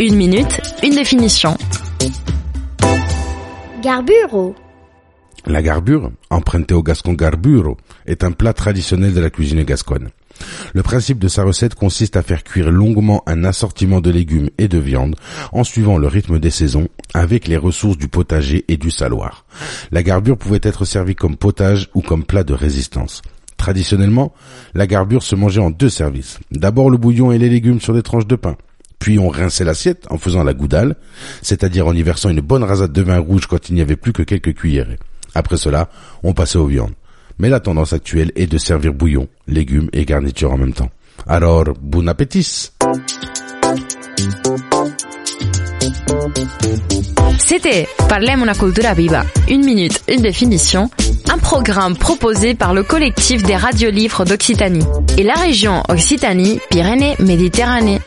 Une minute, une définition. Garburo. La garbure, empruntée au gascon garburo, est un plat traditionnel de la cuisine gasconne. Le principe de sa recette consiste à faire cuire longuement un assortiment de légumes et de viande en suivant le rythme des saisons avec les ressources du potager et du saloir. La garbure pouvait être servie comme potage ou comme plat de résistance. Traditionnellement, la garbure se mangeait en deux services. D'abord le bouillon et les légumes sur des tranches de pain. Puis on rinçait l'assiette en faisant la goudale, c'est-à-dire en y versant une bonne rasade de vin rouge quand il n'y avait plus que quelques cuillerées. Après cela, on passait aux viandes. Mais la tendance actuelle est de servir bouillon, légumes et garniture en même temps. Alors, bon appétit C'était Parlem una cultura viva. Une minute, une définition. Un programme proposé par le collectif des radiolivres d'Occitanie et la région Occitanie-Pyrénées-Méditerranée.